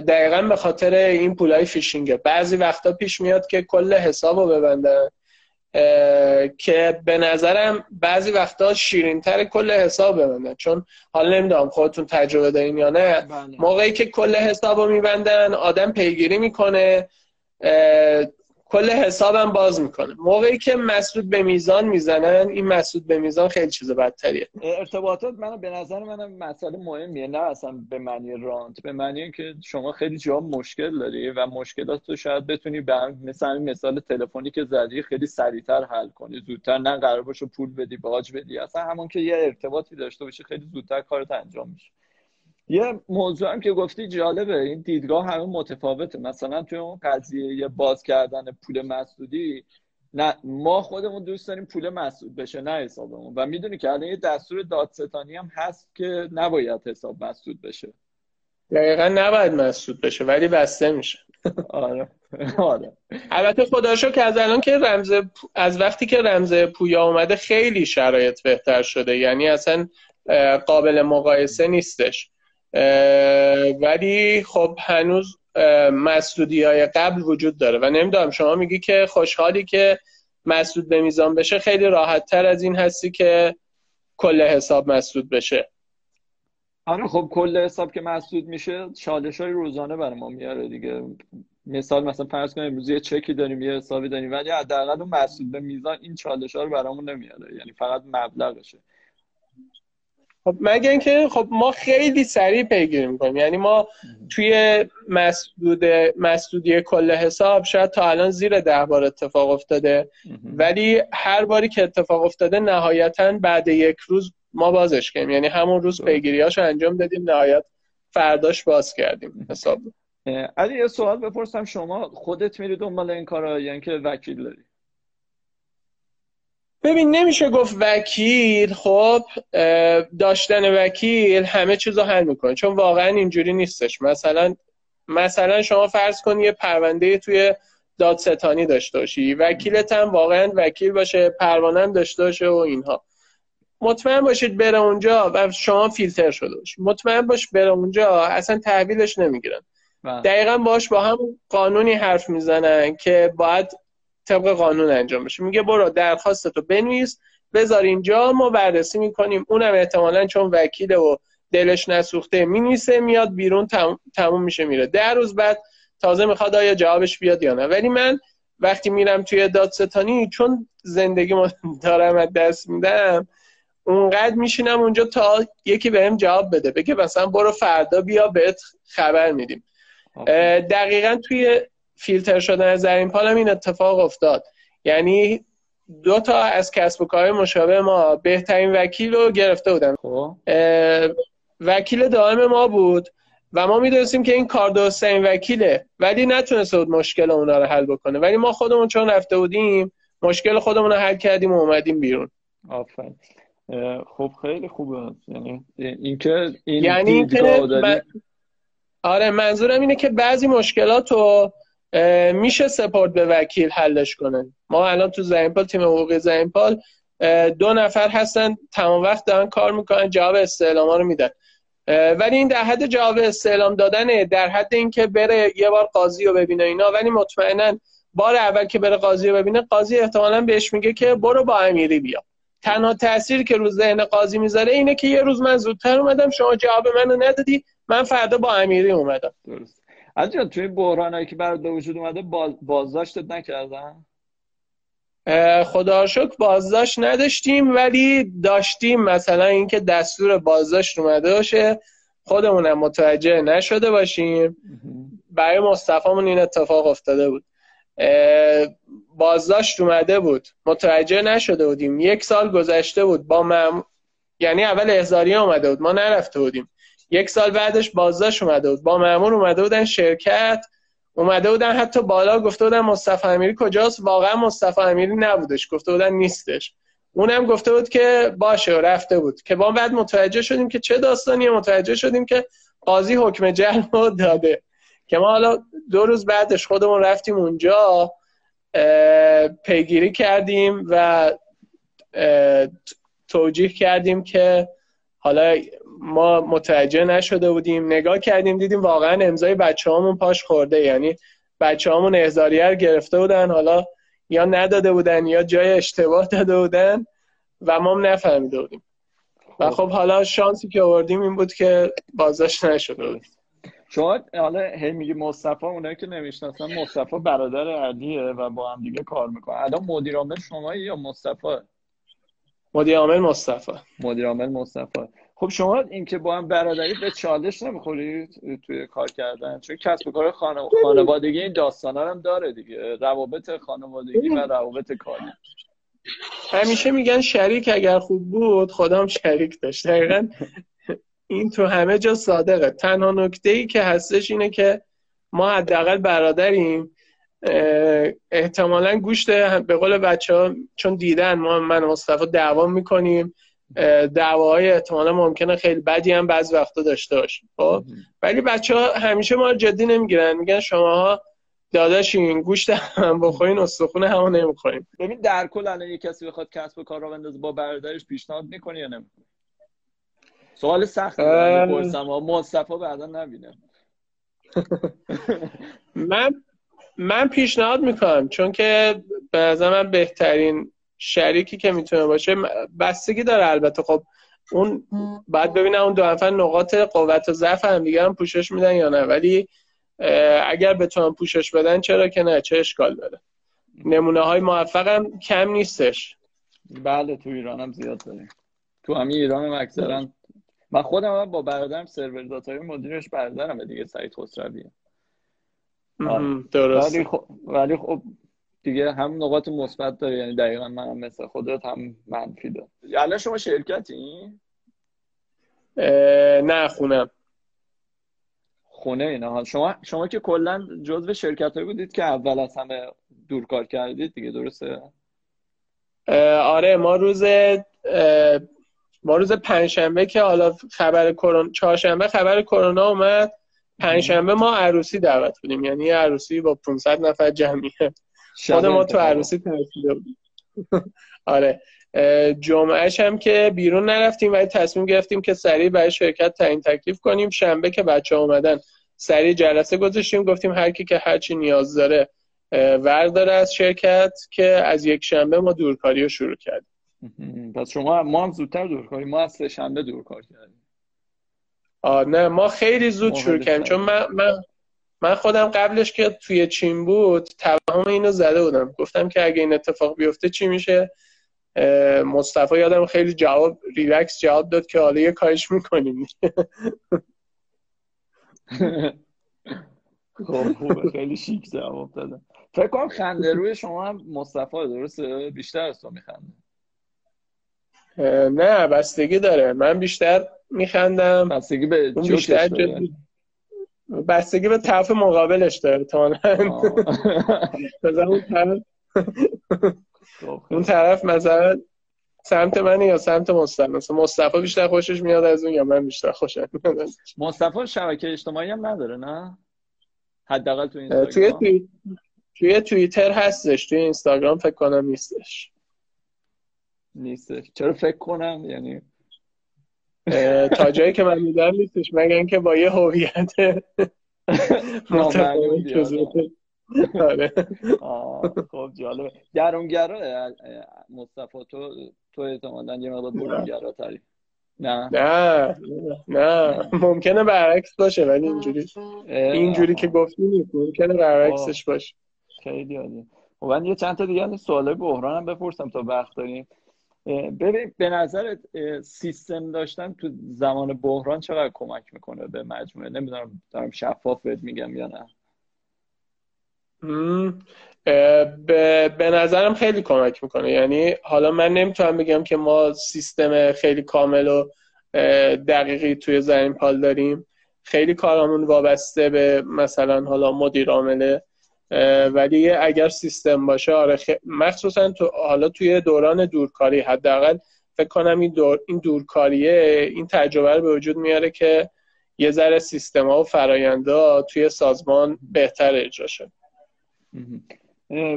دقیقا به خاطر این پولای فیشینگه. بعضی وقتا پیش میاد که کل حساب رو ببندن. که به نظرم بعضی وقتا شیرین تر کل حساب ببندن. چون حالا نمی‌دونم خودتون تجربه دارین یا نه. بله. موقعی که کل حساب رو میبندن آدم پیگیری می‌کنه. کل حسابم باز می‌کنه. موقعی که مسعود به میزان می‌زنن این مسعود به میزان خیلی چیز بدتریه. ارتباطات من به نظر من مسئله مهمیه نه اصلا به معنی رانت. به معنی که شما خیلی جا مشکل داری و مشکلات رو شاید بتونی به مثلا مثال تلفنی که زدی خیلی سریعتر حل کنی. زودتر نه قرار باشه پول بدی باج بدی. اصلا همون که یه ارتباطی داشته باشی خیلی زودتر کارت انجام میشه. یه موضوع هم که گفتی جالبه. این دیدگاه همه متفاوته. مثلا توی اون قضیه باز کردن پول مسدودی نه ما خودمون دوست داریم پول مسدود بشه نه حسابمون. و می‌دونی که الان یه دستور دادستانی هم هست که نباید حساب مسدود بشه. دقیقا نباید مسدود بشه ولی بسته میشه. آره. آره. البته خداشو که از الان که رمز از وقتی که رمز پویا اومده خیلی شرایط بهتر شده. یعنی اصلا قابل مقایسه نیستش. ولی خب هنوز مسدودی های قبل وجود داره. و نمی‌دونم شما میگی که خوشحالی که مسدود به میزان بشه. خیلی راحت تر از این هستی که کل حساب مسدود بشه. آره خب کل حساب که مسدود میشه چالش های روزانه برای ما میاره دیگه. مثال مثلا فرض کنیم امروز یه چکی داریم یه حسابی داریم ولی حداقل اون مسدود به میزان این چالش ها رو برامون نمیاره. یعنی فقط مبلغشه. خب مگه اینکه خب ما خیلی سریع پیگیری می‌کنیم. یعنی ما توی مسدود مسدودی کل حساب شاید تا الان زیر ده بار اتفاق افتاده. ولی هر باری که اتفاق افتاده نهایتا بعد یک روز ما بازش کردیم. یعنی همون روز پیگیریاشو انجام دادیم. نهایت فرداش باز کردیم حساب. علی یه سوال بپرسم. شما خودت میری دنبال این کارا یعنی که وکیل داری؟ ببین نمیشه گفت وکیل. خب داشتن وکیل همه چیز رو حل می‌کنه چون واقعا اینجوری نیستش. مثلا مثلا شما فرض کن یه پرونده توی دادستانی داشته باشی. وکیلت هم واقعا وکیل باشه پروانه داشته باشه و اینها. مطمئن باشید بره اونجا و شما فیلتر شده باشید. مطمئن باش بره اونجا اصلا تحویلش نمی‌گیرن. بله. دقیقا باش با هم قانونی حرف می‌زنن که باید طبق قانون انجام بشه. میگه برو درخواست تو بنویس بذار اینجا ما بررسی می‌کنیم. اونم احتمالا چون وکیله و دلش نسوخته می‌نویسه میاد بیرون تموم میشه میره. در روز بعد تازه می‌خواد آیا جوابش بیاد یا نه. ولی من وقتی میرم توی دادستانی چون زندگی ما (laughs) دارم از دست میدم اونقدر میشینم اونجا تا یکی بهم جواب بده. بگه مثلا برو فردا بیا بهت خبر میدیم. دقیقا توی فیلتر شدن زرین پال هم این اتفاق افتاد. یعنی دو تا از کسب و کار مشابه ما بهترین وکیل رو گرفته بودن. خب. وکیل دائم ما بود و ما می‌دونستیم که این کار این وکیله ولی نتونسته بود مشکل اونا رو حل بکنه. ولی ما خودمون چون رفته بودیم مشکل خودمون رو حل کردیم و اومدیم بیرون. آفرین. خب خیلی خوبه. یعنی اینکه این یعنی اینکه آره منظورم اینه که بعضی مشکلات رو میشه سپورت به وکیل حلش کنه. ما الان تو زینپال تیم حقوقی زینپال دو نفر هستن تمام وقت دارن کار می‌کنن جواب استعلام رو میدن. ولی این در حد جواب استعلام دادنه در حد اینکه بره یه بار قاضی رو ببینه اینا. ولی مطمئنا بار اول که بره قاضی رو ببینه قاضی احتمالا بهش میگه که برو با امیری بیا. تنها تاثیر که روز ذهن قاضی می‌ذاره اینه که یه روز من زودتر اومدم شما جواب منو ندادی من فردا با امیری اومدم. از توی بحران هایی که برات به وجود اومده بازداشتت نکردن؟ خدا شکر بازداشت نداشتیم ولی داشتیم. مثلا اینکه دستور بازداشت اومده باشه خودمونم متوجه نشده باشیم. برای مصطفامون این اتفاق افتاده بود. بازداشت اومده بود. متوجه نشده بودیم. یک سال گذشته بود با مم... یعنی اول احضاری اومده بود. ما نرفته بودیم. یک سال بعدش بازداشت اومده بود. با مامور اومده بودن شرکت اومده بودن حتی بالا گفته بودن مصطفی امیری کجاست؟ واقعا مصطفی امیری نبودش. گفته بودن نیستش. اونم گفته بود که باشه و رفته بود. که با بعد متوجه شدیم که چه داستانی متوجه شدیم که قاضی حکم جلب داده. که ما حالا دو روز بعدش خودمون رفتیم اونجا پیگیری کردیم و توجیه کردیم که حالا ما متوجه نشده بودیم نگاه کردیم دیدیم واقعا امضای بچه همون پاش خورده. یعنی بچه همون احضاریه گرفته بودن حالا یا نداده بودن یا جای اشتباه داده بودن و ما هم نفهمیده بودیم. و خب. حالا شانسی که آوردیم این بود که بازداشت نشده بود. شما حالا هی میگی مصطفی اونایی که نمی‌شناسن مصطفی برادر علیه و با هم دیگه کار می‌کنه الان مدیر عامل شما یا مصطفی؟ مدیر عامل مصطفی. مدیر عامل مصطفی. خب شما اینکه با هم برادری به چالش نمی‌خورید توی کار کردن؟ چون کسب و کار خانوادگی این داستانا هم داره دیگه. روابط خانوادگی و روابط کاری. همیشه میگن شریک اگر خوب بود خودم شریک داشت. دقیقا این تو همه جا صادقه. تنها نکته ای که هستش اینه که ما حداقل برادریم. احتمالا گوشت به قول بچه ها چون دیدن ما من مصطفی دعوا می‌کنیم. دعواهای احتمالا ممکنه خیلی بدی هم بعض وقتا داشته باشیم. خب؟ ولی بچه ها همیشه ما جدی نمی‌گیرن. میگن شماها داداشین گوشت هم بخورین استخون همون نمی‌خوریم ببین در کل الان یه کسی بخواد کسب و کار رو بندازه با برادرش پیشنهاد می‌کنه یا نمی‌کنه سوال سخت بپرسم مصطفی بعدا نبینه. (laughs) من من پیشنهاد می‌کنم چون که به نظر من بهترین شریکی که می‌تونه باشه بستگی داره البته. خب اون بعد ببینم اون دو نفر نقاط قوت و ضعف هم دیگه هم پوشش میدن یا نه. ولی اگر بتونن پوشش بدن چرا که نه؟ چه اشکال داره؟ نمونه های موفق هم کم نیستش. بله تو ایران هم زیاد داریم. تو همین ایران هم اکثرا. من خودم با برادرم سرور داتای مدیرش برادرم دیگه سعید خسروی آره. درست ولی خب ولی خب دیگه هم نقاط مثبت داره یعنی دقیقا من هم مثل خودت هم منفی داره الان شما شرکتی؟ نه خونم. خونه اینا. شما شما که کلا جزو شرکت هایی بودید که اول از همه دورکار کردید دیگه درسته؟ آره ما روز ما روز پنجشنبه که حالا خبر کرونا چهارشنبه خبر کرونا اومد. پنجشنبه ما عروسی دعوت بودیم. یعنی عروسی با 500 نفر جمعیه. خود ما تو عروسی ترسیده بودیم. (laughs) آره. جمعهش هم که بیرون نرفتیم ولی تصمیم گرفتیم که سریع برای شرکت تعیین تکلیف کنیم. شنبه که بچه اومدن سریع جلسه گذاشتیم. گفتیم هر کی که هرچی نیاز داره ورداره از شرکت که از یک شنبه ما دورکاری رو شروع کردیم. (laughs) پس شما ما هم زودتر دورکاری ما از شنبه دورکار کردیم. آه نه ما خیلی زود شروع کردیم. چون من, من من خودم قبلش که توی چین بود توهم اینو زده بودم. گفتم که اگه این اتفاق بیفته چی میشه؟ مصطفی یادم خیلی جواب ریلکس جواب داد که حالا یه کارش می‌کنیم. خب خوبه. خیلی شیک جواب دادم. فکر کنم خنده روی شما هم مصطفی درسته؟ بیشتر از تو میخنده. نه بستگی داره. من بیشتر میخندم. بستگی به بیشتر بستگی به طرف مقابلش داره تا اون طرف خب، اون طرف مثلا سمت من یا سمت مصطفی؟ مثلا مصطفی بیشتر خوشش میاد از اون یا من بیشتر خوشم میاد مصطفی شبکه اجتماعی هم نداره نه؟ حداقل تو اینستاگرام توی توی توی توییتر هستش توی اینستاگرام فکر کنم نیستش. نیستش. چرا فکر کنم؟ یعنی تا جایی که من میدم نیستش مگر اینکه با یه هویت (laughs) آره. خب جالبه. گرونگرا مصطفی تو تو احتمالا یه مقدار برونگرا تری. نه؟ نه نه. ممکنه برعکس باشه ولی اینجوری اینجوری که گفتی نیست. ممکنه برعکسش باشه. خیلی عالی. و من یه چند تا دیگه سوالای بحران هم بپرسم تا وقت داریم. ببین به نظرت سیستم داشتن تو زمان بحران چقدر کمک می‌کنه به مجموعه؟ نمی‌دونم دارم شفاف بهت میگم یا نه. به, به نظرم خیلی کمک می‌کنه. یعنی حالا من نمی‌تونم بگم که ما سیستم خیلی کامل و دقیقی توی زمین پال داریم. خیلی کارامون وابسته به مثلا حالا مدیر عامله ولی اگر سیستم باشه آره مخصوصا تو حالا توی دوران دورکاری حداقل فکر کنم این دور این دورکاریه این تجربه رو به وجود میاره که یه ذره سیستم ها و فراینده توی سازمان بهتر اجرا شد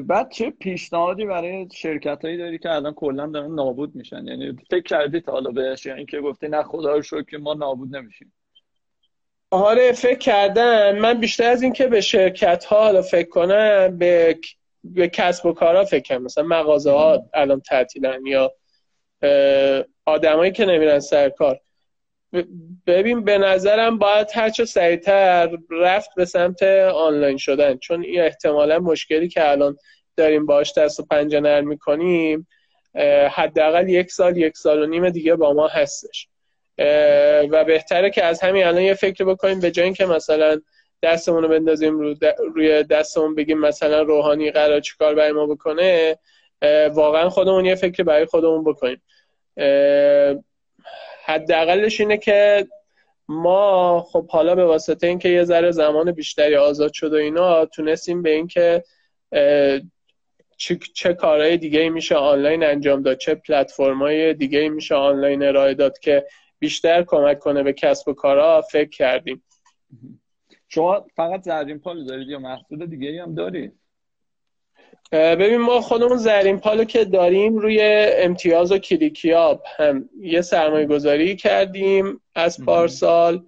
بعد چه پیشنهادی برای شرکت هایی داری که الان کلا دارن نابود میشن؟ یعنی فکر کردی تا حالا بهش یعنی که گفتی نه خدا رو که ما نابود نمیشیم. آره فکر کردم. من بیشتر از این که به شرکت ها حالا فکر کنم به به کسب و کارها فکر کنم مثلا مغازه ها الان تعطیلن یا آدمایی که نمیرن سر کار. ببین به نظرم باید هرچه سریعتر رفت به سمت آنلاین شدن. چون این احتمالا مشکلی که الان داریم باش دست و پنجه نرم می‌کنیم حداقل یک سال یک سال و نیم دیگه با ما هستش. و بهتره که از همین الان یه فکر بکنیم به جای اینکه مثلا دستمون رو بندازیم رو روی دستمون بگیم مثلا روحانی قرار چیکار برای ما بکنه واقعا خودمون یه فکر برای خودمون بکنیم. حداقلش اینه که ما خب حالا به واسطه اینکه یه ذره زمان بیشتری آزاد شد و اینا تونستیم به اینکه چه, چه کارهای دیگه میشه آنلاین انجام داد چه پلتفرم‌های دیگه میشه آنلاین ارائه داد که بیشتر کمک کنه به کسب و کارها فکر کردیم. شما فقط زرین پالو دارید یا محصول دیگه هم دارید؟ ببین ما خودمون زرین پالو که داریم روی امتیاز و کلیکیاب هم یه سرمایه گذاری کردیم از پارسال.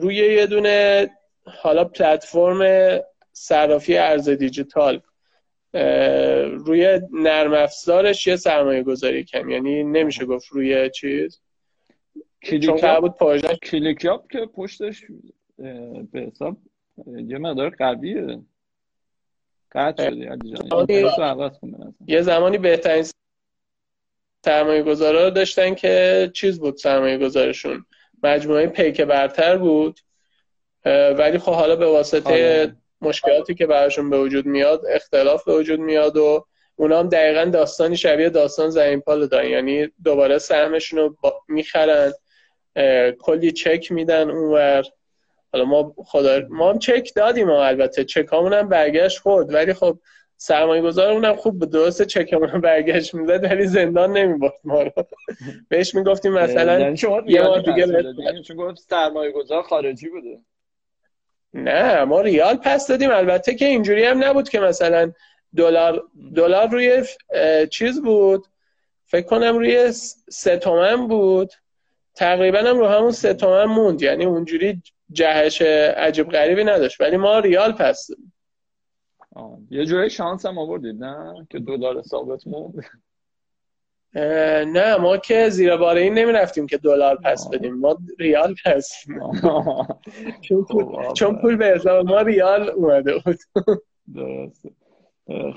روی یه دونه حالا پلتفرم صرافی ارز دیجیتال. روی نرم افزارش یه سرمایه گذاری کردیم. یعنی نمیشه گفت روی چیز. چون بود پروژه کلیکیاب که پشتش به حساب یه مقدار قویه. قطع شده یه زمانی بهترین سرمایه گذارا رو داشتن که چیز بود سرمایه گذارشون مجموعه پیک برتر بود. ولی خب حالا به واسطه آره. مشکلاتی که براشون به وجود میاد اختلاف به وجود میاد و اونا هم دقیقا داستانی شبیه داستان زمین پال دارن. یعنی دوباره سهمشون رو می‌خرن. کلی چک میدن اونور. حالا ما خدا ما هم چک دادیم و البته چکامون هم برگشت خود ولی خب سرمایه گذارمون هم خوب به درست چکمون هم برگشت می‌داد ولی زندان نمی‌برد ما رو. (laughs) بهش می‌گفتیم مثلا یعنی یه ما دیگه چون گفت سرمایه گذار خارجی بوده. نه ما ریال پس دادیم. البته که اینجوری هم نبود که مثلا دلار دلار روی چیز بود؟ فکر کنم روی سه تومن بود. تقریبا هم رو همون سه تومن موند. یعنی اونجوری جهش عجیب غریبی نداشت. ولی ما ریال پس یه جوری شانس هم آوردید نه؟ که دلار ثابت موند. نه ما که زیر بار این نمی رفتیم که دلار پس بدیم. ما ریال پس (laughs) خب، چون پول به حساب ما ریال اومده بود. درسته.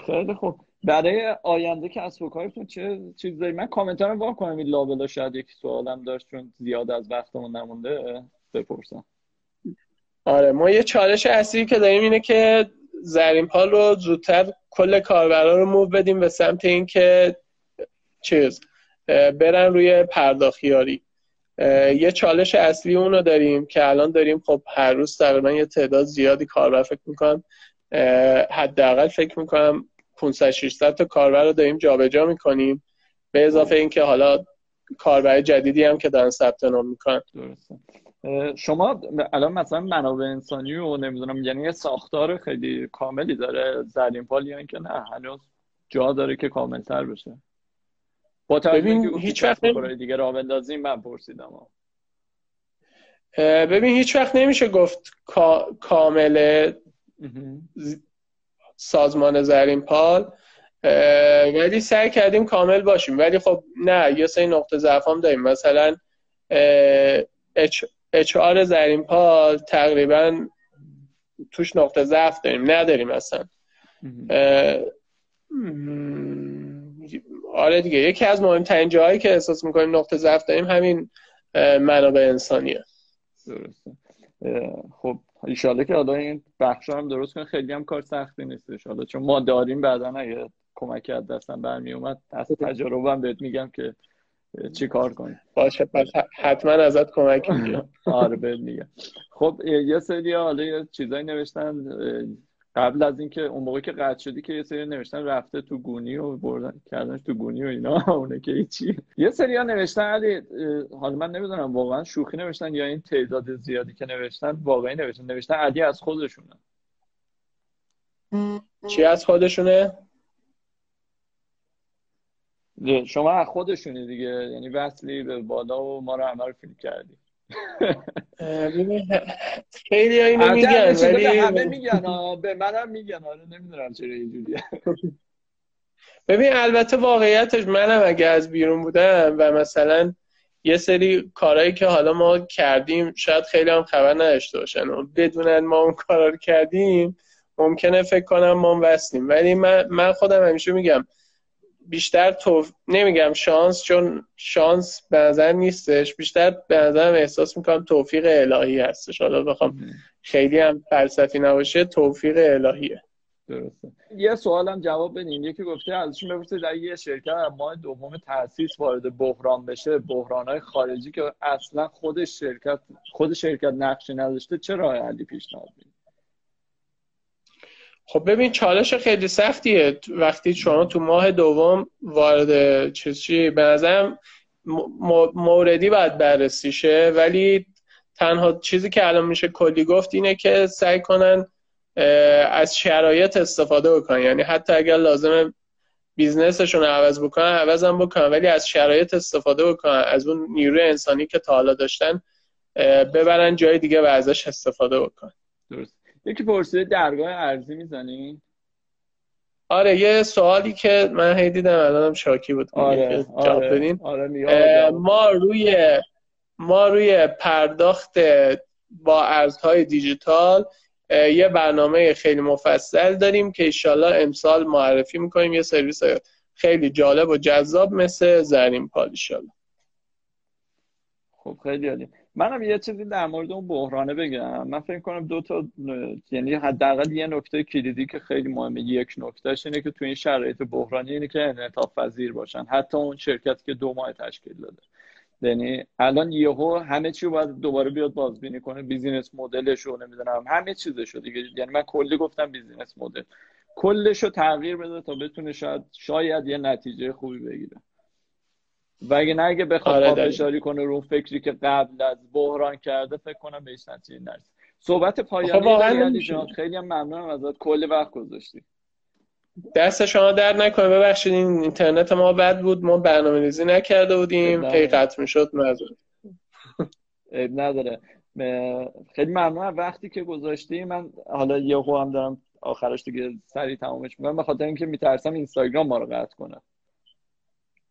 خیلی خوب. برای آینده کسب و کارتون چه چیز داری من کامنت رو وا کنم این لابلا شاید یک سوالم داشت چون زیاد از وقتمون نمونده بپرسم. آره ما یه چالش اصلی که داریم اینه که زرین پال رو زودتر کل کاربرا رو موو بدیم به سمت اینکه چیز برن روی پرداخیاری یه چالش اصلی اون رو داریم که الان داریم خب هر روز تقریبا یه تعداد زیادی کاربر فکر می‌کنم حداقل فکر می‌کنم 500 600 تا کاربر رو داریم جابجا می‌کنیم. به اضافه اینکه حالا کاربر جدیدی هم که دارن ثبت نام می‌کنن. شما الان مثلا منابع انسانی و نمی‌دونم یعنی یه ساختار خیلی کاملی داره زرین پال یا اینکه نه هنوز جا داره که کاملتر بشه. با ببین هیچ وقت دیگه راه بندازیم من پرسیدم. ببین هیچ وقت نمیشه گفت کامل سازمان زرین پال ولی سعی کردیم کامل باشیم. ولی خب نه یه سری نقطه ضعف هم داریم. مثلا اچ آر زرین پال تقریبا توش نقطه ضعف داریم. نداریم اصلا. آره دیگه. یکی از مهمترین جاهایی که احساس می‌کنیم نقطه ضعف داریم همین منابع انسانیه. درسته. خب ایشاله که حالا این بخش هم درست کنه خیلی هم کار سختی نیستش. حالا چون ما داریم بعدا اگه کمکی از دستم برمی اومد از تجربه بهت میگم که چی کار کنی باشه پس حتما ازت کمک میگم. (laughs) آره بهت میگم. خب یه سری حالا یه چیزایی نوشتن قبل از اینکه اون موقع که قطع شدی که یه سری نوشتن رفته تو گونی و بردن کردنش تو گونی و اینا (laughs) اونه که چی یه سری ها نوشتن علی حالا من نمی‌دونم واقعا شوخی نوشتن یا این تعداد زیادی که نوشتن واقعی نوشتن. نوشتن علی از خودشونه. چی از خودشونه؟ شما از خودشونی دیگه. یعنی وصلی به بالا و ما رو همه رو فیلم کردی. خیلی اینو میگن ولی همه میگن به منم میگن آره نمی‌دونم چرا اینجوریه. (laughs) ببین البته واقعیتش منم اگه از بیرون بودم و مثلا یه سری کارهایی که حالا ما کردیم شاید خیلی هم خبر نداشته باشن و بدونن ما اون کارا رو کردیم ممکنه فکر کنم ما وستیم ولی من, من خودم همیشه میگم بیشتر توف... نمیگم شانس چون شانس به نظر نیستش. بیشتر به نظرم احساس می‌کنم توفیق الهی هستش. حالا بخوام خیلی هم فلسفی نباشه توفیق الهیه. درسته. یه سوالم جواب بدین. یکی گفته ازشون بپرسید در یه شرکت ماه دوم تاسیس وارد بحران بشه های خارجی که اصلا خود شرکت خود شرکت نقشی نداشته چه راه حلی پیشنهاد خب ببین چالش خیلی سختیه. وقتی شما تو ماه دوم وارد چیزی به نظرم موردی باید بررسی شه. ولی تنها چیزی که الان میشه کلی گفت اینه که سعی کنن از شرایط استفاده بکنن. یعنی حتی اگر لازمه بیزنسشون رو عوض بکنن عوض هم بکنن. ولی از شرایط استفاده بکنن. از اون نیروی انسانی که تا حالا داشتن ببرن جای دیگه و ازش استفاده بکنن. درست. یکی پرسیده درگاه ارزی می‌زنی؟ آره یه سوالی که من هی دیدم الانم شاکی بود. آره آره, آره ما روی ما روی پرداخت با ارزهای دیجیتال یه برنامه خیلی مفصل داریم که ایشالا امسال معرفی می‌کنیم. یه سرویس خیلی جالب و جذاب مثل زرین پال ایشالا خب خیلی عالی. منم یه چیزی در مورد اون بحرانه بگم. من فکر کنم دو تا یعنی حداقل یه نکته کلیدی که خیلی مهمه یک نکتهش اینه که تو این شرایط بحرانی اینه که انعطاف پذیر باشن. حتی اون شرکتی که دو ماه تشکیل داده. یعنی الان یهو همه چی باید دوباره بیاد بازبینی کنه. business model ش رو نمی‌دونم همه چیزش رو دیگه. یعنی من کلی گفتم business model. کلش رو تغییر بده تا بتونه شاید شاید یه نتیجه خوبی بگیره. و اگه نه اگه بخواد آره کنه رو فکری که قبل از بحران کرده فکر کنم بهش نتیجه نرسه. صحبت پایانی جان. خیلی هم ممنونم ازت. کل وقت گذاشتی. دست شما در نکنه. ببخشید این اینترنت ما بد بود. ما برنامه ریزی نکرده بودیم. هی قطع می‌شد. نداره. خیلی ممنونم. وقتی که گذاشتی من حالا یه هم دارم آخرش دیگه سریع تمامش می‌کنم. به خاطر اینکه میترسم اینستاگرام ما رو قطع کنه.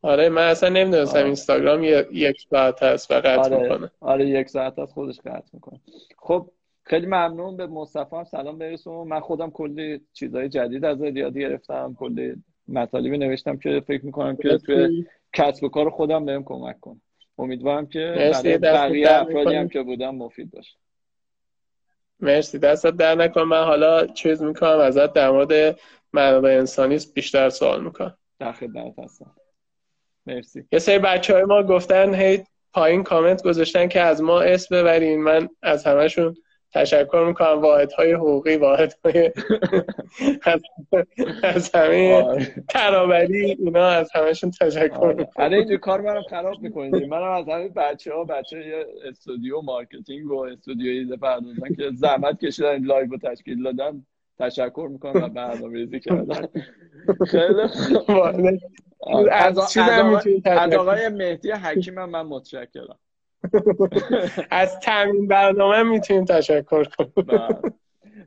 آره من اصلا نمی‌دونستم آره. اینستاگرام یک ساعت هست و قطع آره. می‌کنه. آره یک ساعت هست خودش قطع می‌کنه. خب خیلی ممنون به مصطفی هم. سلام برسون من خودم کلی چیزهای جدید از یاد گرفتم. کلی مطالبی نوشتم که فکر می‌کنم که توی کسب و کار خودم بهم کمک کنه امیدوارم که بقیه افرادی هم که بودم مفید باشه. مرسی دستت در نکن. من حالا چیز می‌کنم ازت در مورد منابع انسانی بیشتر سوال می‌کنم. در خدمت هستم. مرسی. یه سری بچه های ما گفتن هی پایین کامنت گذاشتن که از ما اسم ببرین. من از همشون تشکر می‌کنم. واحد های حقوقی واحد های (laughs) از, از همه آره. ترابری اینا از همشون تشکر آره. می‌کنم. اینجور کار منم خراب می‌کنید. منم از همه بچه ها بچه استودیو مارکتینگ و استودیوی پردازن که زحمت کشیدن live رو تشکیل دادن. تشکر می‌کنم و برنامه ریزی کردن. (laughs) خیلی از, از آقای مهدی حکیم من متشکرم. (laughs) از تامین برنامه می‌تونیم تشکر کنیم بله.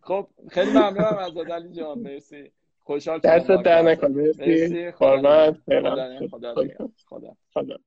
خب خیلی ممنونم از علی جان. مرسی. خوشحال دست در نکن مرسی. خدا خدا خدا.